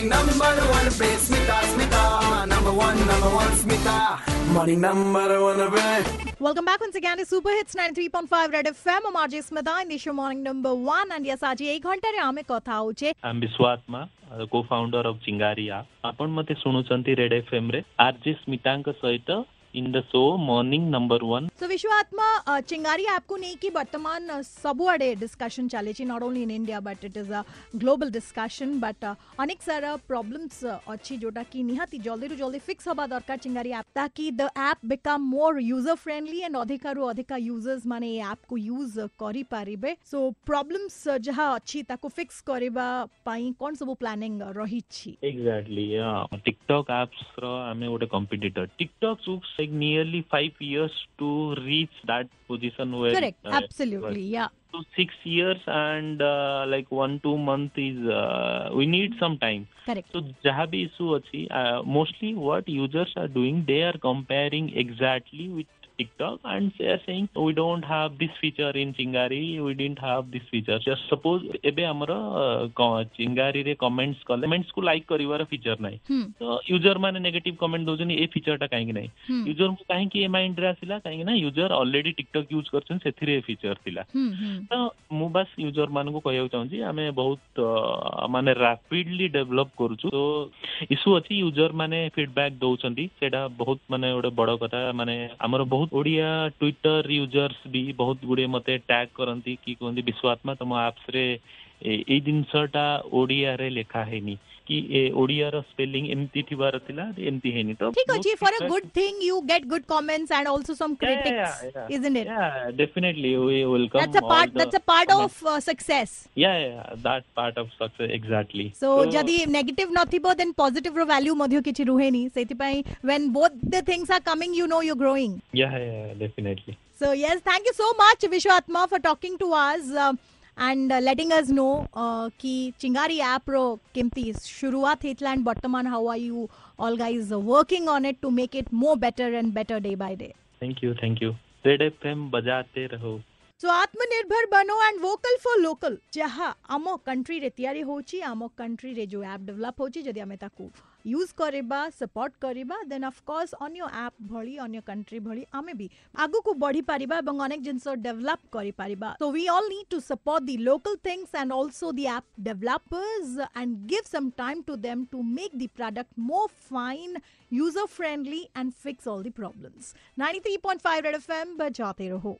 Morning number one play Smita, Smita. Number one, number one, Smita. Uh, morning number one play. Welcome back once again to Super Hits 93.5 Red FM. I'm RJ Smita in the show Morning number one. And yes, આજે એક ઘંટારે આમે કથા I am વિશ્વાસમાં co-founder of Chingaria. आपण मध्ये सुणुचंती red F M रे R J Smitank सहित in the show Morning Number One. So Vishwatma, uh, Chingari आपको नहीं कि वर्तमान सबुआडे डिस्कशन चले ची not only in India but it is a global discussion but अनेक सारा problems अच्छी जोटा कि निहाती जल्दी रू जल्दी fix हवा दरकार चिंगारी ऐप ताकि the app become more user friendly and अधिकारु अधिका users माने ये app को use करी पारिबे so problems जहाँ अच्छी ताको fix करिबा पाई कौन सब planning रही छी exactly yeah. TikTok apps रो हमें वोटे competitor TikTok सुप्स like nearly five years to reach that position where correct. uh, absolutely yeah. To six years and uh, like one two month is uh, we need some time. Correct. So jahabi issue achi uh, mostly what users are doing they are comparing exactly with tiktok and they are saying we don't have this feature in chingari we didn't have this feature just suppose ebe amara chingari re comments kale comments ku like karibar feature nai hmm ତ user ମାନେ negative comment ଦଉଛନ୍ତି ଏ feature ଟା କାହିଁକି ନାହିଁ hmm ୟୁଜରଙ୍କୁ କାହିଁକି ଏ mind ରେ ଆସିଲା କାହିଁକି ନା ୟୁଜର ଅଲରେଡି ଟିକଟକ୍ ୟୁଜ କରୁଛନ୍ତି ସେଥିରେ ଏ ଫିଚର ଥିଲା hmm hmm ତ ମୁଁ ବାସ୍ ୟୁଜର ମାନଙ୍କୁ କହିବାକୁ ଚାହୁଁଛି ଆମେ ବହୁତ ଅ, ମାନେ ରାପିଡଲି ଡେଭଲପ କରୁଛୁ ତ ଇସ୍ୟୁ ଅଛି ୟୁଜର ମାନେ ଫିଡବ୍ୟାକ୍ ଦଉଛନ୍ତି ସେଇଟା ବହୁତ ମାନେ ଗୋଟେ ବଡ କଥା ମାନେ ଆମର ବହୁତ ଓଡିଆ ଟ୍ୱିଟର ୟୁଜର୍ସ ବି ବହୁତ ଗୁଡିଏ ମତେ ଟ୍ୟାଗ କରନ୍ତି କି କୁହନ୍ତି ବିଶ୍ୱାତ୍ମା ତମ ଆପ୍ସ ରେ ଏ- ଏଇ ଜିନିଷଟା ଓଡିଆରେ ଲେଖା ହେଇନି କି ଏ ଓଡିଆର ସ୍ପେଲିଂ ଏମିତି ଥିବାର ଥିଲା ଏମିତି ହେଇନି ତ ଠିକ ଅଛି ବହୁତ for a feedback- good thing you get good comments and also some Yeah, yeah, critics yeah. isn't it Yeah, definitely. We welcome that's a all part the that's a part comments. of uh, success Yeah, yeah, yeah, that part of success exactly. so ଯଦି negative ନଥିବ ଦେନ୍ positive ର value ମଧ୍ୟ କିଛି ରୁହେନି ସେଥିପାଇଁ when both the things are coming you know you're growing yeah, yeah, yeah, definitely. so yes thank you so much Vishwatma for talking to us uh, and letting us know कि Chingari app रो किमती शुरुआत Hetal and वर्तमान how are you all guys working on it to make it more better and better day by day thank you thank you Red F बजाते रहो। તો આત્મનિર્ભર બનો એન્ડ વોકલ ફોર લોકલ ଯାହା ଆମ କଣ୍ଟ୍ରିରେ ତିଆରି ହେଉଛି ଆମ କଣ୍ଟ୍ରିରେ ଯେଉଁ ଆପ୍ ଡେଭଲପ୍ ହେଉଛି ଯଦି ଆମେ ତାକୁ ୟୁଜ୍ କରିବା ସପୋର୍ଟ କରିବା ଦେନ୍ ଅଫକୋର୍ସ ଅନ୍ୟ ଆପ୍ ଭଳି ଅନ୍ୟ କଣ୍ଟ୍ରି ଭଳି ଆମେ ବି ଆଗକୁ ବଢ଼ିପାରିବା ଏବଂ ଅନେକ ଜିନିଷ ଡେଭଲପ୍ କରିପାରିବା so we all need to support the local things and also the app developers and give some time to them to make the product more fine user friendly and fix all the problems 93.5 Red FM बजाते रहो